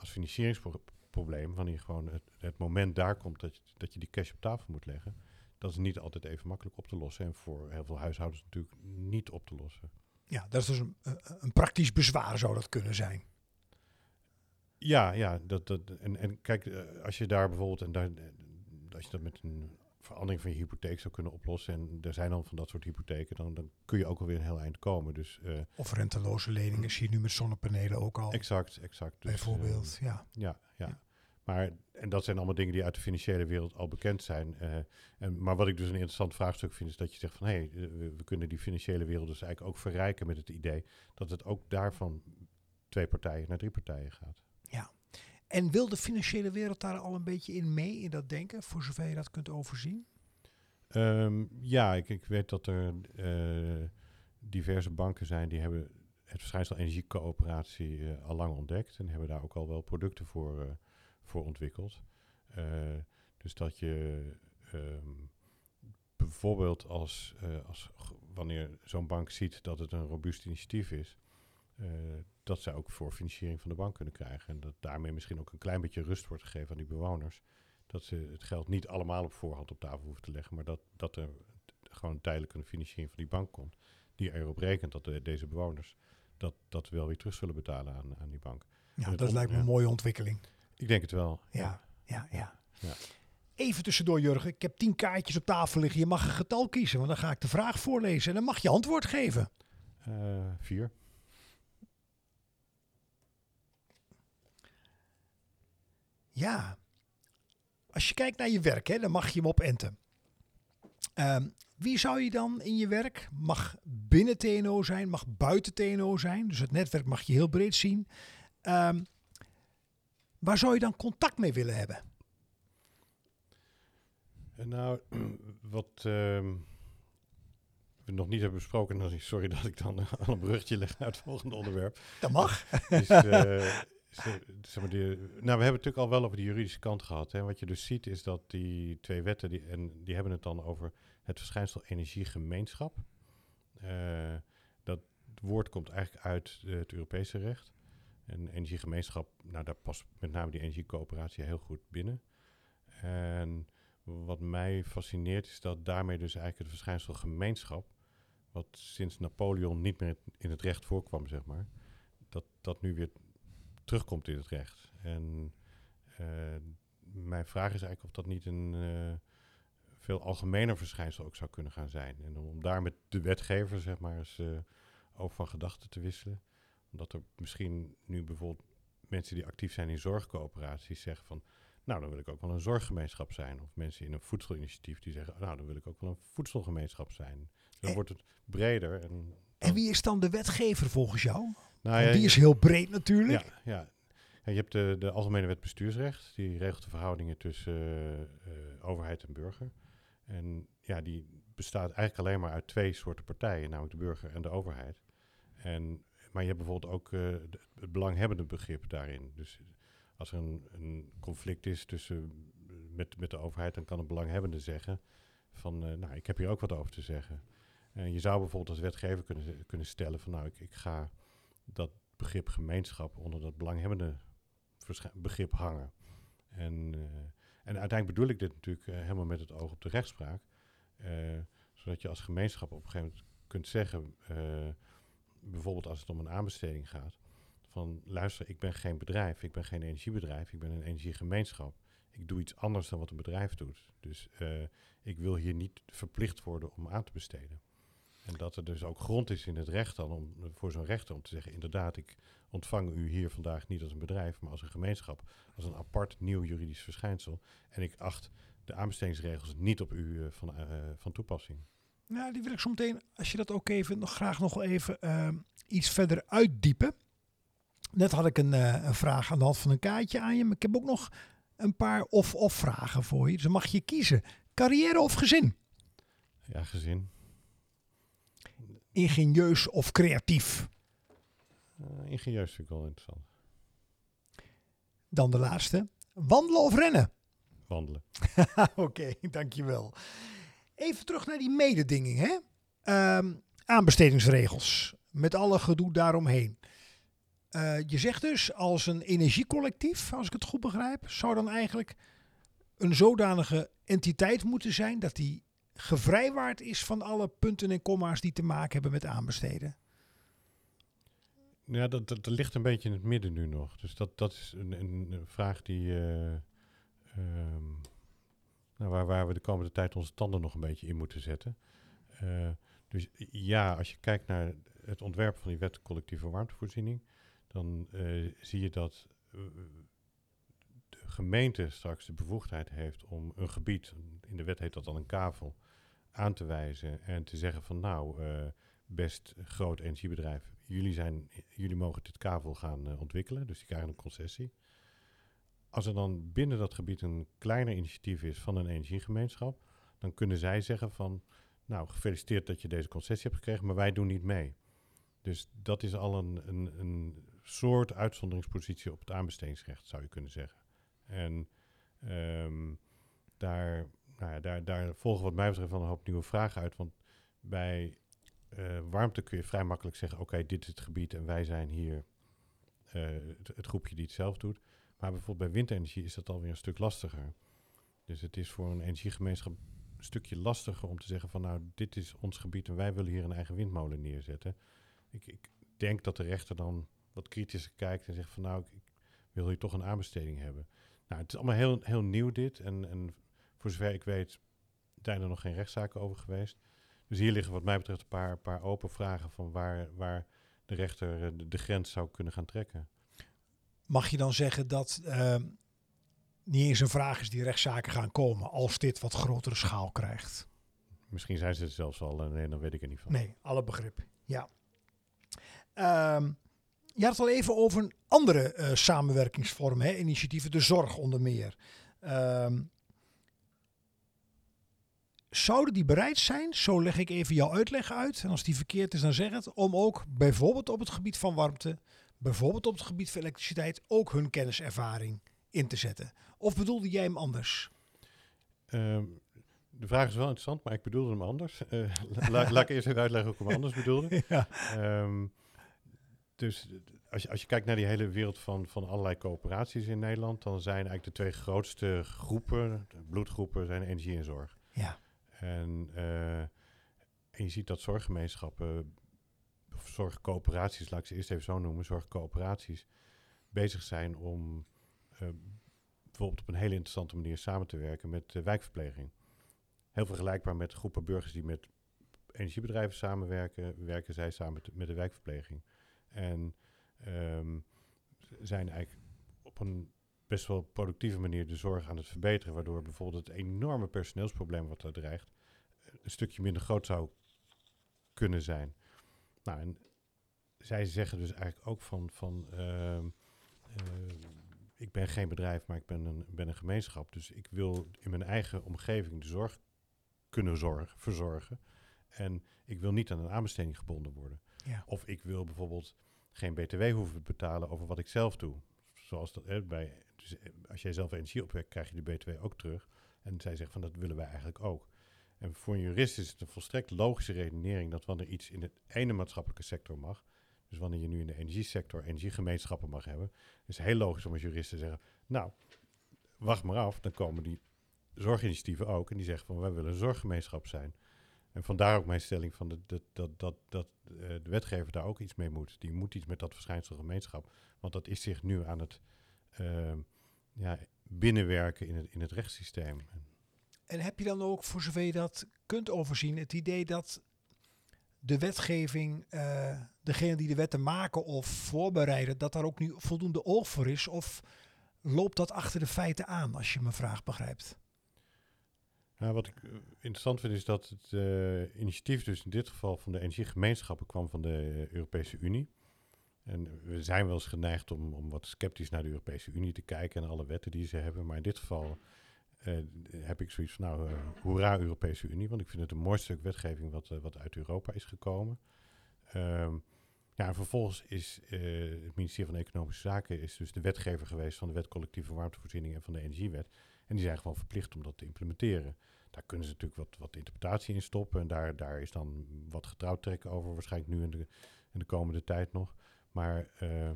[SPEAKER 4] als financieringsprobleem, wanneer gewoon het, het, moment daar komt dat je, dat je die cash op tafel moet leggen, dat is niet altijd even makkelijk op te lossen. En voor heel veel huishoudens natuurlijk niet op te lossen.
[SPEAKER 3] Ja, dat is dus een, een praktisch bezwaar zou dat kunnen zijn.
[SPEAKER 4] Ja, ja. Dat, dat, en, en kijk, als je daar bijvoorbeeld, en daar, als je dat met een verandering van je hypotheek zou kunnen oplossen, en er zijn dan van dat soort hypotheken, dan, dan kun je ook alweer een heel eind komen. Dus, uh,
[SPEAKER 3] of renteloze leningen zie je nu met zonnepanelen ook al.
[SPEAKER 4] Exact, exact.
[SPEAKER 3] Dus, bijvoorbeeld, uh, ja.
[SPEAKER 4] ja. Ja, ja. Maar, en dat zijn allemaal dingen die uit de financiële wereld al bekend zijn. Uh, en, maar wat ik dus een interessant vraagstuk vind, is dat je zegt van hé, hey, we, we, kunnen die financiële wereld dus eigenlijk ook verrijken met het idee dat het ook daarvan twee partijen naar drie partijen gaat.
[SPEAKER 3] En wil de financiële wereld daar al een beetje in mee, in dat denken, voor zover je dat kunt overzien?
[SPEAKER 4] Um, ja, ik, ik, weet dat er uh, diverse banken zijn die hebben het verschijnsel energiecoöperatie uh, al lang ontdekt en hebben daar ook al wel producten voor, uh, voor ontwikkeld. dus dat je um, bijvoorbeeld als, als wanneer zo'n bank ziet dat het een robuust initiatief is, dat zij ook voor financiering van de bank kunnen krijgen. En dat daarmee misschien ook een klein beetje rust wordt gegeven aan die bewoners. Dat ze het geld niet allemaal op voorhand op tafel hoeven te leggen, maar dat, dat er gewoon tijdelijk een financiering van die bank komt. Die erop rekent dat de, deze bewoners dat, dat wel weer terug zullen betalen aan, aan die bank.
[SPEAKER 3] Ja, dat lijkt me een mooie ontwikkeling.
[SPEAKER 4] Ik denk het wel.
[SPEAKER 3] Ja, ja, ja. ja. Even tussendoor, Jurgen. Ik heb tien kaartjes op tafel liggen. Je mag een getal kiezen, want dan ga ik de vraag voorlezen en dan mag je antwoord geven.
[SPEAKER 4] Uh, vier.
[SPEAKER 3] Ja, als je kijkt naar je werk, hè, dan mag je hem openten. Um, wie zou je dan in je werk? Mag binnen TNO zijn, mag buiten TNO zijn. Dus het netwerk mag je heel breed zien. Um, waar zou je dan contact mee willen hebben?
[SPEAKER 4] Nou, wat uh, we nog niet hebben besproken, sorry dat ik dan al een bruggetje leg naar het volgende onderwerp.
[SPEAKER 3] Dat mag.
[SPEAKER 4] Is, uh, nou, we hebben het natuurlijk al wel over de juridische kant gehad. Hè. Wat je dus ziet is dat die twee wetten, die, en die hebben het dan over het verschijnsel energiegemeenschap. Uh, woord komt eigenlijk uit het Europese recht. En energiegemeenschap, nou daar past met name die energiecoöperatie heel goed binnen. En wat mij fascineert is dat daarmee dus eigenlijk het verschijnsel gemeenschap, wat sinds Napoleon niet meer in het recht voorkwam, zeg maar, dat dat nu weer terugkomt in het recht. En eh, mijn vraag is eigenlijk of dat niet een eh, veel algemener verschijnsel ook zou kunnen gaan zijn. En om daar met de wetgever, zeg maar, eens uh, over van gedachten te wisselen. Omdat er misschien nu bijvoorbeeld mensen die actief zijn in zorgcoöperaties zeggen van... Nou, dan wil ik ook wel een zorggemeenschap zijn. Of mensen in een voedselinitiatief die zeggen... Nou, dan wil ik ook wel een voedselgemeenschap zijn. Dan
[SPEAKER 3] En-
[SPEAKER 4] wordt het breder. En,
[SPEAKER 3] En wie is dan de wetgever volgens jou?
[SPEAKER 4] Nou, ja,
[SPEAKER 3] die is heel breed natuurlijk.
[SPEAKER 4] Ja, ja. En je hebt de, de Algemene Wet Bestuursrecht. Die regelt de verhoudingen tussen eh, overheid en burger. En ja, die bestaat eigenlijk alleen maar uit twee soorten partijen. Namelijk de burger en de overheid. En, maar je hebt bijvoorbeeld ook eh, het belanghebbende begrip daarin. Dus als er een, een conflict is tussen, eh, met, met de overheid... dan kan een belanghebbende zeggen van... nou, ik heb hier ook wat over te zeggen. En je zou bijvoorbeeld als wetgever kunnen, kunnen stellen van... nou, ik, ik ga dat begrip gemeenschap onder dat belanghebbende begrip hangen. En, eh, en uiteindelijk bedoel ik dit natuurlijk eh, helemaal met het oog op de rechtspraak. eh, zodat je als gemeenschap op een gegeven moment kunt zeggen, bijvoorbeeld als het om een aanbesteding gaat, van luister, ik ben geen bedrijf, ik ben geen energiebedrijf, ik ben een energiegemeenschap. Ik doe iets anders dan wat een bedrijf doet. Dus ik wil hier niet verplicht worden om aan te besteden. En dat er dus ook grond is in het recht dan om, voor zo'n rechter om te zeggen, inderdaad, ik ontvang u hier vandaag niet als een bedrijf, maar als een gemeenschap, als een apart nieuw juridisch verschijnsel. En ik acht de aanbestedingsregels niet op u eh, van, eh, van toepassing.
[SPEAKER 3] Nou, die wil ik zo meteen, als je dat ook even, nog graag nog even ehm, iets verder uitdiepen. Net had ik een, eh, een vraag aan de hand van een kaartje aan je, maar ik heb ook nog een paar of-of vragen voor je. Dus dan mag je kiezen. Carrière of gezin?
[SPEAKER 4] Ja, gezin.
[SPEAKER 3] Ingenieus of creatief?
[SPEAKER 4] Eh, ingenieus vind ik wel interessant.
[SPEAKER 3] Dan de laatste. Wandelen of rennen?
[SPEAKER 4] Wandelen.
[SPEAKER 3] Oké, dankjewel. Even terug naar die mededinging. Hè? Ehm, aanbestedingsregels. Met alle gedoe daaromheen. Eh, je zegt dus als een energiecollectief, als ik het goed begrijp, zou dan eigenlijk een zodanige entiteit moeten zijn dat die gevrijwaard is van alle punten en komma's die te maken hebben met aanbesteden.
[SPEAKER 4] Ja, dat, dat, ligt een beetje in het midden nu nog. Dus dat, dat is een, een, vraag die, eh, ehm, nou, waar, waar we de komende tijd onze tanden nog een beetje in moeten zetten. Eh, dus ja, als je kijkt naar het ontwerp van die wet collectieve warmtevoorziening, dan eh, zie je dat de gemeente straks de bevoegdheid heeft om een gebied, in de wet heet dat dan een kavel, aan te wijzen en te zeggen van nou, eh, best groot energiebedrijf, jullie, zijn, jullie mogen dit kavel gaan eh, ontwikkelen, dus die krijgen een concessie. Als er dan binnen dat gebied een kleiner initiatief is van een energiegemeenschap, dan kunnen zij zeggen van, nou gefeliciteerd dat je deze concessie hebt gekregen, maar wij doen niet mee. Dus dat is al een, een, een soort uitzonderingspositie op het aanbestedingsrecht, zou je kunnen zeggen. En ehm, daar, nou ja, daar, daar volgen wat mij betreft wel een hoop nieuwe vragen uit. Want bij eh, warmte kun je vrij makkelijk zeggen, oké, dit is het gebied en wij zijn hier eh, het, groepje die het zelf doet. Maar bijvoorbeeld bij windenergie is dat alweer een stuk lastiger. Dus het is voor een energiegemeenschap een stukje lastiger om te zeggen van nou, dit is ons gebied en wij willen hier een eigen windmolen neerzetten. Ik, ik denk dat de rechter dan wat kritischer kijkt en zegt van nou, ik, ik wil hier toch een aanbesteding hebben. Nou, het is allemaal heel, heel nieuw dit en, en voor zover ik weet zijn er nog geen rechtszaken over geweest. Dus hier liggen wat mij betreft een paar, paar open vragen van waar, waar de rechter eh, de, de grens zou kunnen gaan trekken.
[SPEAKER 3] Mag je dan zeggen dat ehm, niet eens een vraag is die rechtszaken gaan komen als dit wat grotere schaal krijgt?
[SPEAKER 4] Misschien zijn ze het zelfs al, en nee, dan weet ik er niet van.
[SPEAKER 3] Nee, alle begrip. Ja. Ehm, je had het al even over een andere eh, samenwerkingsvorm, hè? initiatieven, de zorg onder meer. Ehm, zouden die bereid zijn, zo leg ik even jouw uitleg uit, en als die verkeerd is dan zeg het, om ook bijvoorbeeld op het gebied van warmte, bijvoorbeeld op het gebied van elektriciteit, ook hun kenniservaring in te zetten? Of bedoelde jij hem anders?
[SPEAKER 4] Ehm, de vraag is wel interessant, maar ik bedoelde hem anders. Uh, la, laat ik eerst even uitleggen hoe ik hem anders bedoelde. Ja. Ehm, dus als je, als je kijkt naar die hele wereld van, van allerlei coöperaties in Nederland, dan zijn eigenlijk de twee grootste groepen, bloedgroepen, zijn energie en zorg.
[SPEAKER 3] Ja.
[SPEAKER 4] En, uh, en je ziet dat zorggemeenschappen, of zorgcoöperaties, laat ik ze eerst even zo noemen, zorgcoöperaties, bezig zijn om uh, bijvoorbeeld op een hele interessante manier samen te werken met uh, wijkverpleging. Heel vergelijkbaar met groepen burgers die met energiebedrijven samenwerken, werken zij samen met, de wijkverpleging. En um, zijn eigenlijk op een best wel productieve manier de zorg aan het verbeteren, waardoor bijvoorbeeld het enorme personeelsprobleem wat er dreigt, een stukje minder groot zou kunnen zijn. Nou, en zij zeggen dus eigenlijk ook van, van uh, uh, ik ben geen bedrijf, maar ik ben een, ben een gemeenschap. Dus ik wil in mijn eigen omgeving de zorg kunnen zorgen, verzorgen. En ik wil niet aan een aanbesteding gebonden worden.
[SPEAKER 3] Ja.
[SPEAKER 4] Of ik wil bijvoorbeeld geen btw hoeven te betalen over wat ik zelf doe. Zoals dat hè, bij, dus eh, als jij zelf energie opwekt, krijg je de btw ook terug. En zij zegt van dat willen wij eigenlijk ook. En voor een jurist is het een volstrekt logische redenering dat wanneer iets in de ene maatschappelijke sector mag, dus wanneer je nu in de energiesector energiegemeenschappen mag hebben, is het heel logisch om als jurist te zeggen, nou, wacht maar af, dan komen die zorginitiatieven ook en die zeggen van wij willen een zorggemeenschap zijn. En vandaar ook mijn stelling van dat, dat, dat, uh, de wetgever daar ook iets mee moet. Die moet iets met dat verschijnsel gemeenschap. Want dat is zich nu aan het uh, ja, binnenwerken in het, in het rechtssysteem.
[SPEAKER 3] En heb je dan ook, voor zover je dat kunt overzien, het idee dat de wetgeving, uh, degene die de wetten maken of voorbereiden, dat daar ook nu voldoende oog voor is? Of loopt dat achter de feiten aan, als je mijn vraag begrijpt?
[SPEAKER 4] Nou, wat ik uh, interessant vind is dat het uh, initiatief dus in dit geval van de energiegemeenschappen kwam van de Europese Unie. En we zijn wel eens geneigd om, om wat sceptisch naar de Europese Unie te kijken en alle wetten die ze hebben. Maar in dit geval uh, heb ik zoiets van, nou, hoera Europese Unie. Want ik vind het een mooi stuk wetgeving wat, wat uit Europa is gekomen. Um, ja, en vervolgens is het ministerie van Economische Zaken is dus de wetgever geweest van de wet collectieve warmtevoorziening en van de energiewet. En die zijn gewoon verplicht om dat te implementeren. Daar kunnen ze natuurlijk wat, wat interpretatie in stoppen. En daar, daar is dan wat getrouwd trekken over, waarschijnlijk nu de, in de komende tijd nog. Maar uh,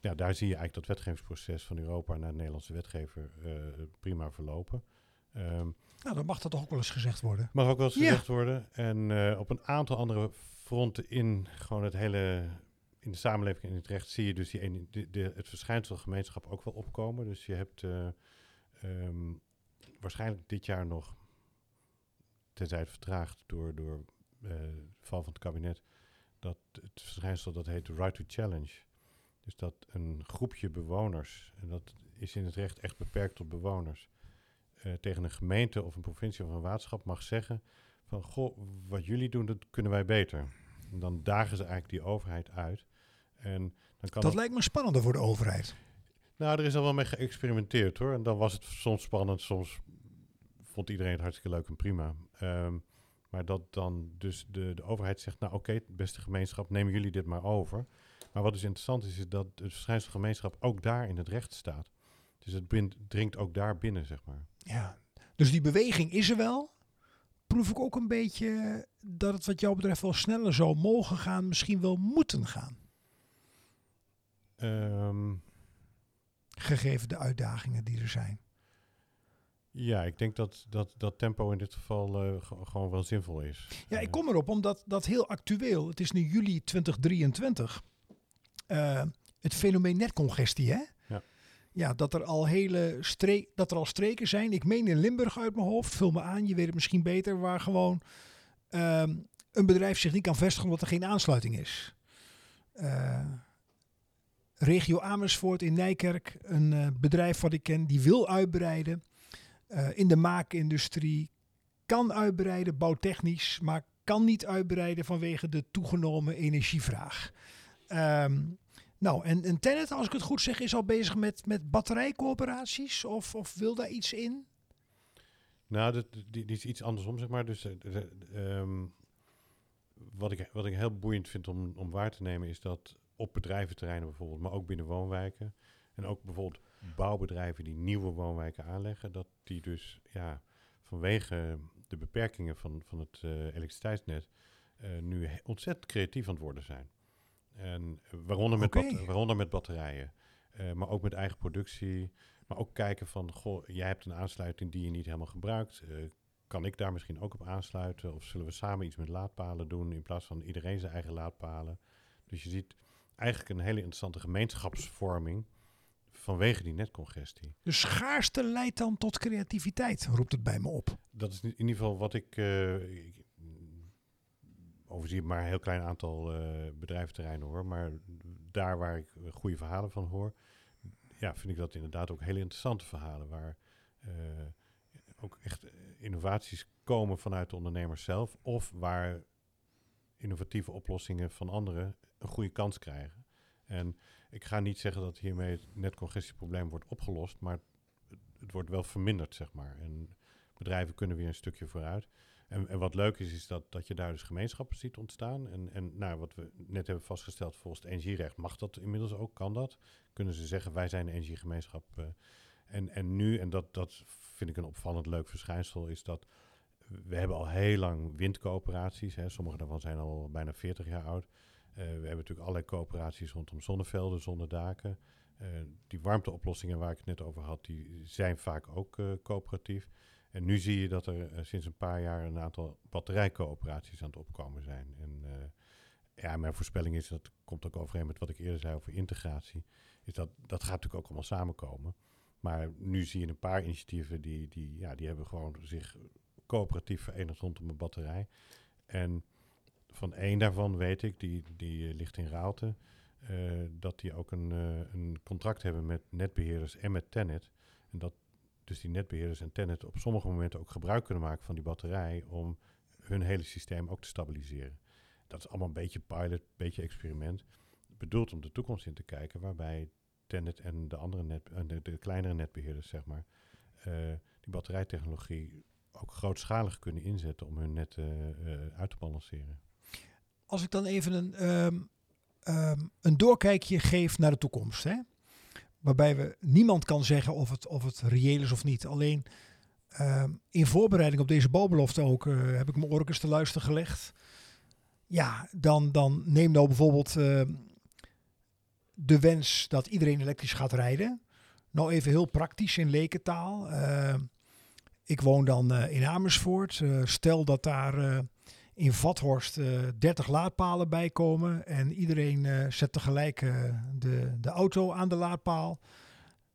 [SPEAKER 4] ja, daar zie je eigenlijk dat wetgevingsproces van Europa naar de Nederlandse wetgever uh, prima verlopen.
[SPEAKER 3] Um, nou, dan mag dat toch ook wel eens gezegd worden.
[SPEAKER 4] Mag ook wel eens ja. gezegd worden. En uh, op een aantal andere fronten in gewoon het hele in de samenleving en in het recht zie je dus die, de, de, het verschijnsel gemeenschap ook wel opkomen. Dus je hebt uh, um, waarschijnlijk dit jaar nog, tenzij het vertraagt door, door uh, de val van het kabinet, dat het verschijnsel dat heet right to challenge. Dus dat een groepje bewoners, en dat is in het recht echt beperkt tot bewoners, uh, tegen een gemeente of een provincie of een waterschap mag zeggen van, goh, wat jullie doen, dat kunnen wij beter. En dan dagen ze eigenlijk die overheid uit. En dan kan
[SPEAKER 3] dat lijkt me spannender voor de overheid.
[SPEAKER 4] Nou, er is al wel mee geëxperimenteerd hoor. En dan was het soms spannend, soms vond iedereen het hartstikke leuk en prima. Um, maar dat dan dus de, de overheid zegt, nou oké, okay, beste gemeenschap, nemen jullie dit maar over. Maar wat dus interessant is, is dat het verschijnsel gemeenschap ook daar in het recht staat. Dus het bind, dringt ook daar binnen, zeg maar.
[SPEAKER 3] Ja, dus die beweging is er wel. Proef ik ook een beetje dat het wat jou betreft wel sneller zou mogen gaan, misschien wel moeten gaan.
[SPEAKER 4] Um,
[SPEAKER 3] gegeven de uitdagingen die er zijn.
[SPEAKER 4] Ja, ik denk dat dat, dat tempo in dit geval uh, gewoon wel zinvol is.
[SPEAKER 3] Ja, ik kom erop omdat dat heel actueel, het is nu juli 2023, uh, het fenomeen netcongestie, hè?
[SPEAKER 4] Ja.
[SPEAKER 3] Ja, dat er al hele streek, dat er al streken zijn. Ik meen in Limburg uit mijn hoofd, vul me aan, je weet het misschien beter, waar gewoon uh, een bedrijf zich niet kan vestigen omdat er geen aansluiting is. Regio Amersfoort in Nijkerk, een bedrijf wat ik ken, die wil uitbreiden uh, in de maakindustrie, kan uitbreiden, bouwtechnisch, maar kan niet uitbreiden vanwege de toegenomen energievraag. Um, nou, en, en Tennet, als ik het goed zeg, is al bezig met, met batterijcoöperaties of, of wil daar iets in?
[SPEAKER 4] Nou, dat, die, is iets andersom, zeg maar. Dus uh, um, wat, ik, wat ik heel boeiend vind om, om waar te nemen is dat op bedrijventerreinen bijvoorbeeld, maar ook binnen woonwijken. En ook bijvoorbeeld bouwbedrijven die nieuwe woonwijken aanleggen, dat die dus ja, vanwege de beperkingen van, van het eh, elektriciteitsnet eh, nu ontzettend creatief aan het worden zijn. En eh, waaronder, met
[SPEAKER 3] Oké.
[SPEAKER 4] bat- waaronder met batterijen, maar ook met eigen productie. Maar ook kijken van, goh, jij hebt een aansluiting die je niet helemaal gebruikt. Kan ik daar misschien ook op aansluiten? Of zullen we samen iets met laadpalen doen in plaats van iedereen zijn eigen laadpalen? Dus je ziet eigenlijk een hele interessante gemeenschapsvorming vanwege die netcongestie.
[SPEAKER 3] De schaarste leidt dan tot creativiteit, roept het bij me op.
[SPEAKER 4] Dat is in ieder geval wat ik. eh, ik overzie maar een heel klein aantal eh, bedrijventerreinen hoor. Maar daar waar ik goede verhalen van hoor. Ja, vind ik dat inderdaad ook hele interessante verhalen. Waar eh, ook echt innovaties komen vanuit de ondernemers zelf. Of waar innovatieve oplossingen van anderen een goede kans krijgen. En ik ga niet zeggen dat hiermee het netcongestieprobleem wordt opgelost. Maar het, het wordt wel verminderd, zeg maar. En bedrijven kunnen weer een stukje vooruit. En, en wat leuk is, is dat, dat je daar dus gemeenschappen ziet ontstaan. En, en nou, wat we net hebben vastgesteld, volgens het energierecht mag dat inmiddels ook, kan dat. Kunnen ze zeggen, wij zijn een energiegemeenschap. eh. en, en nu, en dat, dat vind ik een opvallend leuk verschijnsel, is dat we hebben al heel lang windcoöperaties. Hè. Sommige daarvan zijn al bijna 40 jaar oud. Eh, we hebben natuurlijk allerlei coöperaties rondom zonnevelden, zonnedaken. Eh, die warmteoplossingen waar ik het net over had, die zijn vaak ook eh, coöperatief. En nu zie je dat er sinds een paar jaar een aantal batterijcoöperaties aan het opkomen zijn. En ja, mijn voorspelling is, dat komt ook overeen met wat ik eerder zei over integratie, is dat dat gaat natuurlijk ook allemaal samenkomen. Maar nu zie je een paar initiatieven die, die, ja, die hebben gewoon zich coöperatief verenigd rondom een batterij. En van één daarvan weet ik, die, die eh, ligt in Raalte, eh, dat die ook een, eh, een contract hebben met netbeheerders en met Tennet. En dat dus die netbeheerders en Tennet op sommige momenten ook gebruik kunnen maken van die batterij om hun hele systeem ook te stabiliseren. Dat is allemaal een beetje pilot, een beetje experiment. Bedoeld om de toekomst in te kijken, waarbij Tennet en de andere net, de, de kleinere netbeheerders, zeg maar, die batterijtechnologie ook grootschalig kunnen inzetten om hun net uit te balanceren.
[SPEAKER 3] Als ik dan even een, ehm, ehm, een doorkijkje geef naar de toekomst. Hè? Waarbij we niemand kan zeggen of het, of het reëel is of niet. Alleen ehm, in voorbereiding op deze bouwbelofte ook eh, heb ik mijn oorkens te luisteren gelegd. Ja, dan, dan neem nou bijvoorbeeld de wens dat iedereen elektrisch gaat rijden. Nou even heel praktisch in lekentaal. Ik woon dan eh, in Amersfoort. Eh, stel dat daar in Vathorst eh 30 laadpalen bij komen. En iedereen eh, zet tegelijk eh, de, de auto aan de laadpaal.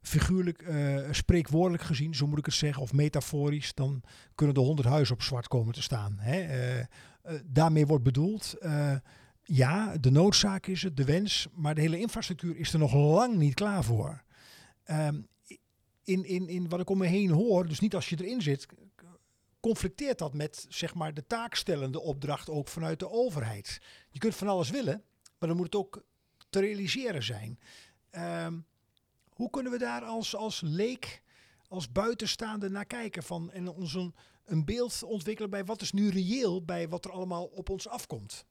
[SPEAKER 3] Figuurlijk, spreekwoordelijk gezien, zo moet ik het zeggen, of metaforisch, dan kunnen er 100 huizen op zwart komen te staan. Hè? Daarmee wordt bedoeld, ja, de noodzaak is het, de wens, maar de hele infrastructuur is er nog lang niet klaar voor. Ehm, in, in, in wat ik om me heen hoor, dus niet als je erin zit, conflicteert dat met zeg maar de taakstellende opdracht ook vanuit de overheid. Je kunt van alles willen, maar dan moet het ook te realiseren zijn. Ehm, hoe kunnen we daar als, als leek, als buitenstaande naar kijken van en ons een, een beeld ontwikkelen bij wat is nu reëel bij wat er allemaal op ons afkomt?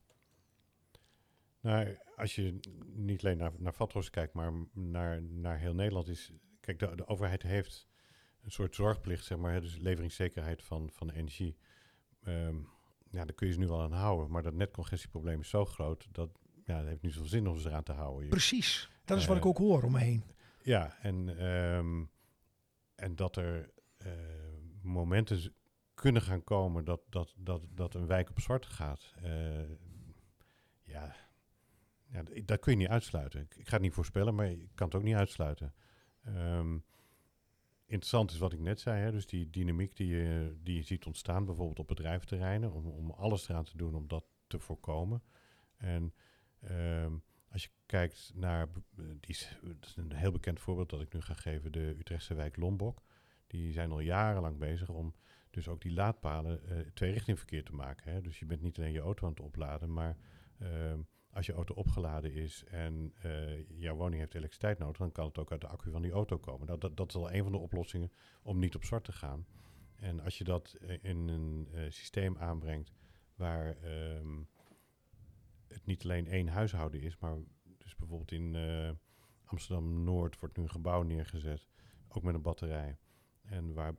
[SPEAKER 4] Nou, als je niet alleen naar, naar Vathorst kijkt, maar naar, naar heel Nederland is... Kijk, de, de overheid heeft een soort zorgplicht, zeg maar, hè, dus leveringszekerheid van, van energie. Ehm, ja, daar kun je ze nu wel aan houden, maar dat netcongestieprobleem is zo groot dat ja, het heeft niet zoveel zin om ze eraan te houden. Je-
[SPEAKER 3] Precies, dat is wat
[SPEAKER 4] Eh,
[SPEAKER 3] ik ook hoor om me heen.
[SPEAKER 4] Ja, en, ehm, en dat er eh, momenten kunnen gaan komen dat, dat, dat, dat een wijk op zwart gaat. Eh, ja, ja, dat kun je niet uitsluiten. Ik, ik ga het niet voorspellen, maar je kan het ook niet uitsluiten. Ehm, interessant is wat ik net zei, hè, dus die dynamiek die je, die je ziet ontstaan, bijvoorbeeld op bedrijventerreinen, om, om alles eraan te doen om dat te voorkomen. En ehm, als je kijkt naar, eh, die is, een heel bekend voorbeeld dat ik nu ga geven, de Utrechtse wijk Lombok. Die zijn al jarenlang bezig om dus ook die laadpalen eh tweerichtingverkeer te maken. Hè. Dus je bent niet alleen je auto aan het opladen, maar ehm, als je auto opgeladen is en eh, jouw woning heeft elektriciteit nodig, dan kan het ook uit de accu van die auto komen. Nou, dat, dat is al een van de oplossingen om niet op zwart te gaan. En als je dat eh, in een eh, systeem aanbrengt waar ehm, het niet alleen één huishouden is, maar dus bijvoorbeeld in Amsterdam Noord wordt nu een gebouw neergezet, ook met een batterij. En waar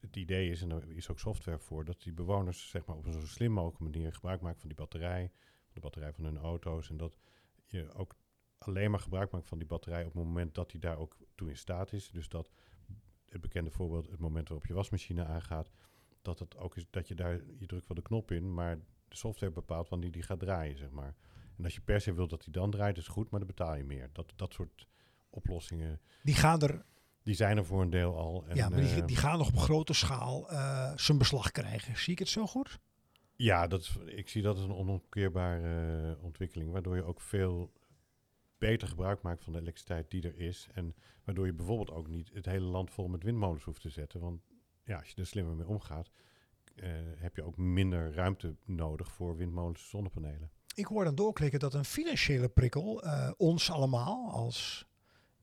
[SPEAKER 4] het idee is, en er is ook software voor, dat die bewoners zeg maar, op een zo slim mogelijke manier gebruik maken van die batterij, de batterij van hun auto's. En dat je ook alleen maar gebruik maakt van die batterij op het moment dat die daar ook toe in staat is. Dus dat het bekende voorbeeld, het moment waarop je wasmachine aangaat, dat het ook is dat je daar, je drukt wel de knop in, maar de software bepaalt wanneer die gaat draaien, zeg maar. En als je per se wilt dat die dan draait, is goed, maar dan betaal je meer. Dat, dat soort oplossingen,
[SPEAKER 3] Die gaan er,
[SPEAKER 4] die zijn er voor een deel al. En,
[SPEAKER 3] ja, maar die,
[SPEAKER 4] eh,
[SPEAKER 3] die gaan nog op grote schaal eh, zijn beslag krijgen. Zie ik het zo goed?
[SPEAKER 4] Ja, dat ik zie dat als een onomkeerbare eh, ontwikkeling, waardoor je ook veel beter gebruik maakt van de elektriciteit die er is. En waardoor je bijvoorbeeld ook niet het hele land vol met windmolens hoeft te zetten. Want ja, als je er slimmer mee omgaat, eh, heb je ook minder ruimte nodig voor windmolens en zonnepanelen.
[SPEAKER 3] Ik hoor dan doorklikken dat een financiële prikkel eh, ons allemaal als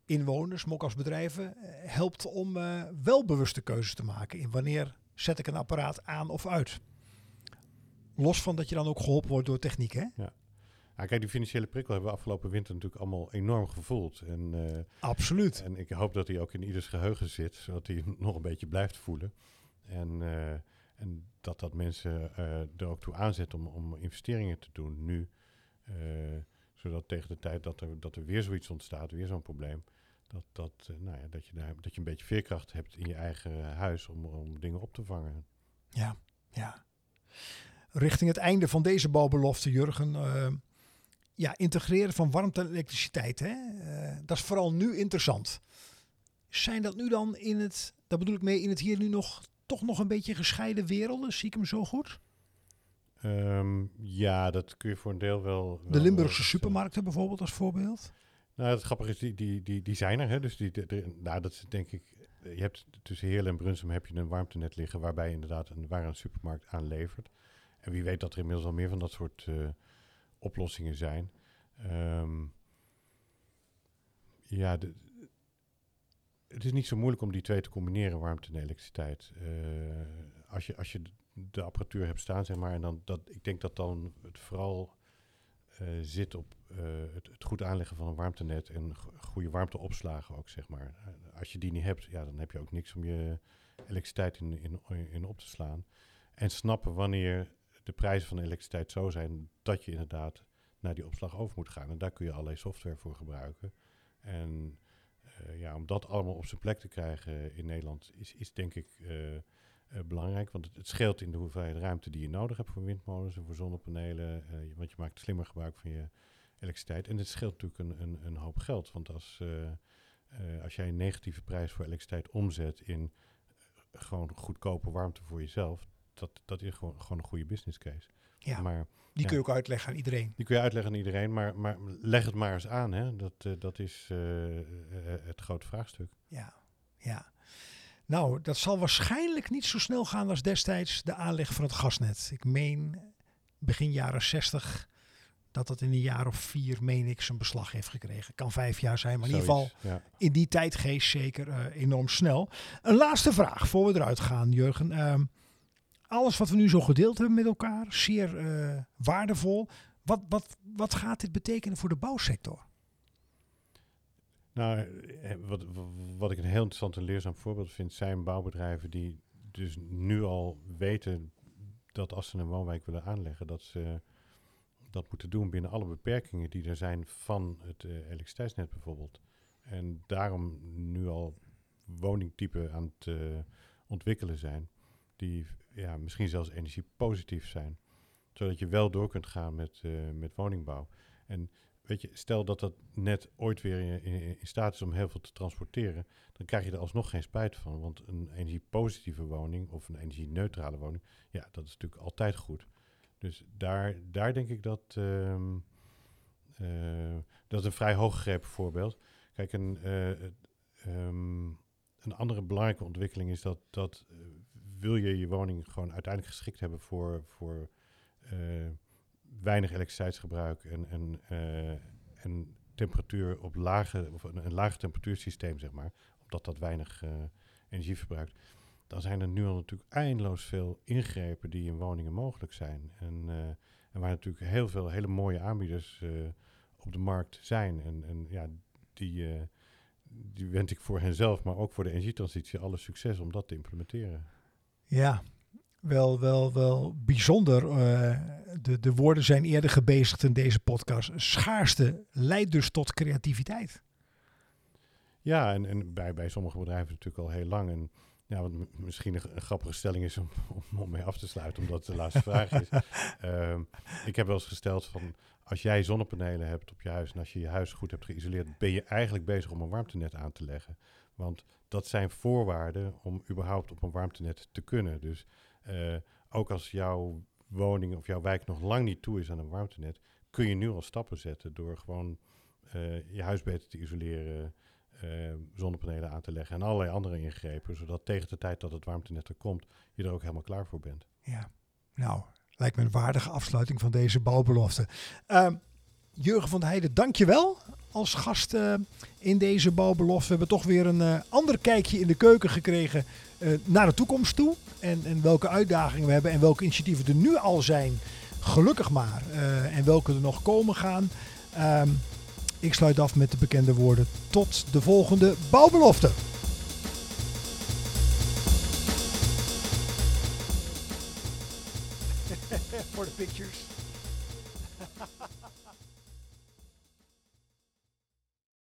[SPEAKER 3] inwoners, maar ook als bedrijven, helpt om eh, wel bewuste keuzes te maken in wanneer zet ik een apparaat aan of uit. Los van dat je dan ook geholpen wordt door techniek, hè?
[SPEAKER 4] Nou, kijk, die financiële prikkel hebben we afgelopen winter natuurlijk allemaal enorm gevoeld. En, eh,
[SPEAKER 3] Absoluut.
[SPEAKER 4] en ik hoop dat hij ook in ieders geheugen zit, zodat hij nog een beetje blijft voelen. En, eh, en dat dat mensen eh, er ook toe aanzet om, om investeringen te doen nu. zodat tegen de tijd dat er, dat er weer zoiets ontstaat, weer zo'n probleem, dat, dat, nou ja, dat, je daar, dat je een beetje veerkracht hebt in je eigen huis om, om dingen op te vangen.
[SPEAKER 3] Ja, ja. Richting het einde van deze bouwbelofte, Jurgen. eh, ja, integreren van warmte en elektriciteit. Hè? eh, dat is vooral nu interessant. Zijn dat nu dan in het, dat bedoel ik mee, in het hier nu nog, toch nog een beetje gescheiden werelden? Zie ik hem zo goed?
[SPEAKER 4] Ehm, ja, dat kun je voor een deel wel.
[SPEAKER 3] De Limburgse supermarkten bijvoorbeeld als voorbeeld.
[SPEAKER 4] Nou, het grappige is, die, die, die, die zijn er. Hè? Dus die, de, de- nou, dat is denk ik. Je hebt tussen Heerlen en Brunsum heb je een warmtenet liggen waarbij inderdaad een, waar een supermarkt aan levert. En wie weet dat er inmiddels al meer van dat soort eh, oplossingen zijn. Ehm, ja, het is niet zo moeilijk om die twee te combineren, warmte en elektriciteit. Eh, als, je, als je de apparatuur hebt staan, zeg maar, en dan dat, ik denk dat dan het vooral eh, zit op het, goed aanleggen van een warmtenet en go- goede warmteopslagen ook, zeg maar. Als je die niet hebt, ja, dan heb je ook niks om je elektriciteit in, in, in op te slaan. En snappen wanneer de prijzen van elektriciteit zo zijn dat je inderdaad naar die opslag over moet gaan. En daar kun je allerlei software voor gebruiken. En eh, ja, om dat allemaal op zijn plek te krijgen in Nederland is, is denk ik eh, eh, belangrijk. Want het, scheelt in de hoeveelheid ruimte die je nodig hebt voor windmolens en voor zonnepanelen. want je maakt slimmer gebruik van je elektriciteit. En het scheelt natuurlijk een, een, een hoop geld. Want als, als jij een negatieve prijs voor elektriciteit omzet in gewoon goedkope warmte voor jezelf, dat, dat is gewoon, gewoon een goede business case.
[SPEAKER 3] Ja,
[SPEAKER 4] Maar
[SPEAKER 3] die
[SPEAKER 4] ja.
[SPEAKER 3] kun je ook uitleggen aan iedereen.
[SPEAKER 4] die kun je uitleggen aan iedereen, maar, maar leg het maar eens aan. Hè? Dat, eh, dat is eh, eh, het grote vraagstuk.
[SPEAKER 3] Ja, ja. Nou, dat zal waarschijnlijk niet zo snel gaan als destijds de aanleg van het gasnet. Ik meen begin jaren 60 dat dat in een jaar of vier, meen ik, zijn beslag heeft gekregen. Kan vijf jaar zijn, maar in ieder geval
[SPEAKER 4] Ja.
[SPEAKER 3] in die tijdgeest zeker enorm snel. Een laatste vraag voor we eruit gaan, Jurgen. Alles wat we nu zo gedeeld hebben met elkaar, zeer eh, waardevol. Wat, wat, wat gaat dit betekenen voor de bouwsector?
[SPEAKER 4] Nou, eh, wat, wat ik een heel interessant en leerzaam voorbeeld vind, zijn bouwbedrijven die dus nu al weten dat als ze een woonwijk willen aanleggen, dat ze dat moeten doen binnen alle beperkingen die er zijn van het eh, elektriciteitsnet bijvoorbeeld. En daarom nu al woningtypen aan het ontwikkelen zijn, die ja, misschien zelfs energiepositief zijn. Zodat je wel door kunt gaan met, eh, met woningbouw. En weet je, stel dat dat net ooit weer in, in, staat is om heel veel te transporteren, dan krijg je er alsnog geen spijt van. Want een energiepositieve woning of een energie-neutrale woning, ja, dat is natuurlijk altijd goed. Dus daar, daar denk ik dat, ehm, eh, dat is een vrij hooggegrepen voorbeeld. Kijk, een, eh, ehm, een andere belangrijke ontwikkeling is dat, dat wil je je woning gewoon uiteindelijk geschikt hebben voor, voor eh, weinig elektriciteitsgebruik en, en, eh, en temperatuur op lage, of een, een lage temperatuursysteem, zeg maar, omdat dat weinig eh, energie verbruikt. Dan zijn er nu al natuurlijk eindeloos veel ingrepen die in woningen mogelijk zijn. En, en waar natuurlijk heel veel hele mooie aanbieders op de markt zijn. En, en ja, die, die wens ik voor henzelf, maar ook voor de energietransitie alle succes om dat te implementeren.
[SPEAKER 3] Ja, wel, wel, wel bijzonder. Uh, de, de woorden zijn eerder gebezigd in deze podcast. Schaarste leidt dus tot creativiteit.
[SPEAKER 4] Ja, en, en bij, bij sommige bedrijven natuurlijk al heel lang. En ja, wat misschien een, grappige stelling is om, om, om, mee af te sluiten, omdat het de laatste vraag is. Uh, ik heb wel eens gesteld van, als jij zonnepanelen hebt op je huis en als je je huis goed hebt geïsoleerd, ben je eigenlijk bezig om een warmtenet aan te leggen. Want dat zijn voorwaarden om überhaupt op een warmtenet te kunnen. Dus uh, ook als jouw woning of jouw wijk nog lang niet toe is aan een warmtenet, kun je nu al stappen zetten door gewoon uh, je huis beter te isoleren, uh, zonnepanelen aan te leggen en allerlei andere ingrepen, zodat tegen de tijd dat het warmtenet er komt, je er ook helemaal klaar voor bent.
[SPEAKER 3] Ja, nou, lijkt me een waardige afsluiting van deze bouwbelofte. Uh, Jurgen van der Heijden, dankjewel als gast uh, in deze bouwbelofte. We hebben toch weer een uh, ander kijkje in de keuken gekregen uh, naar de toekomst toe. En, en, welke uitdagingen we hebben en welke initiatieven er nu al zijn. Gelukkig maar. en welke er nog komen gaan. Ehm, ik sluit af met de bekende woorden. Tot de volgende bouwbelofte.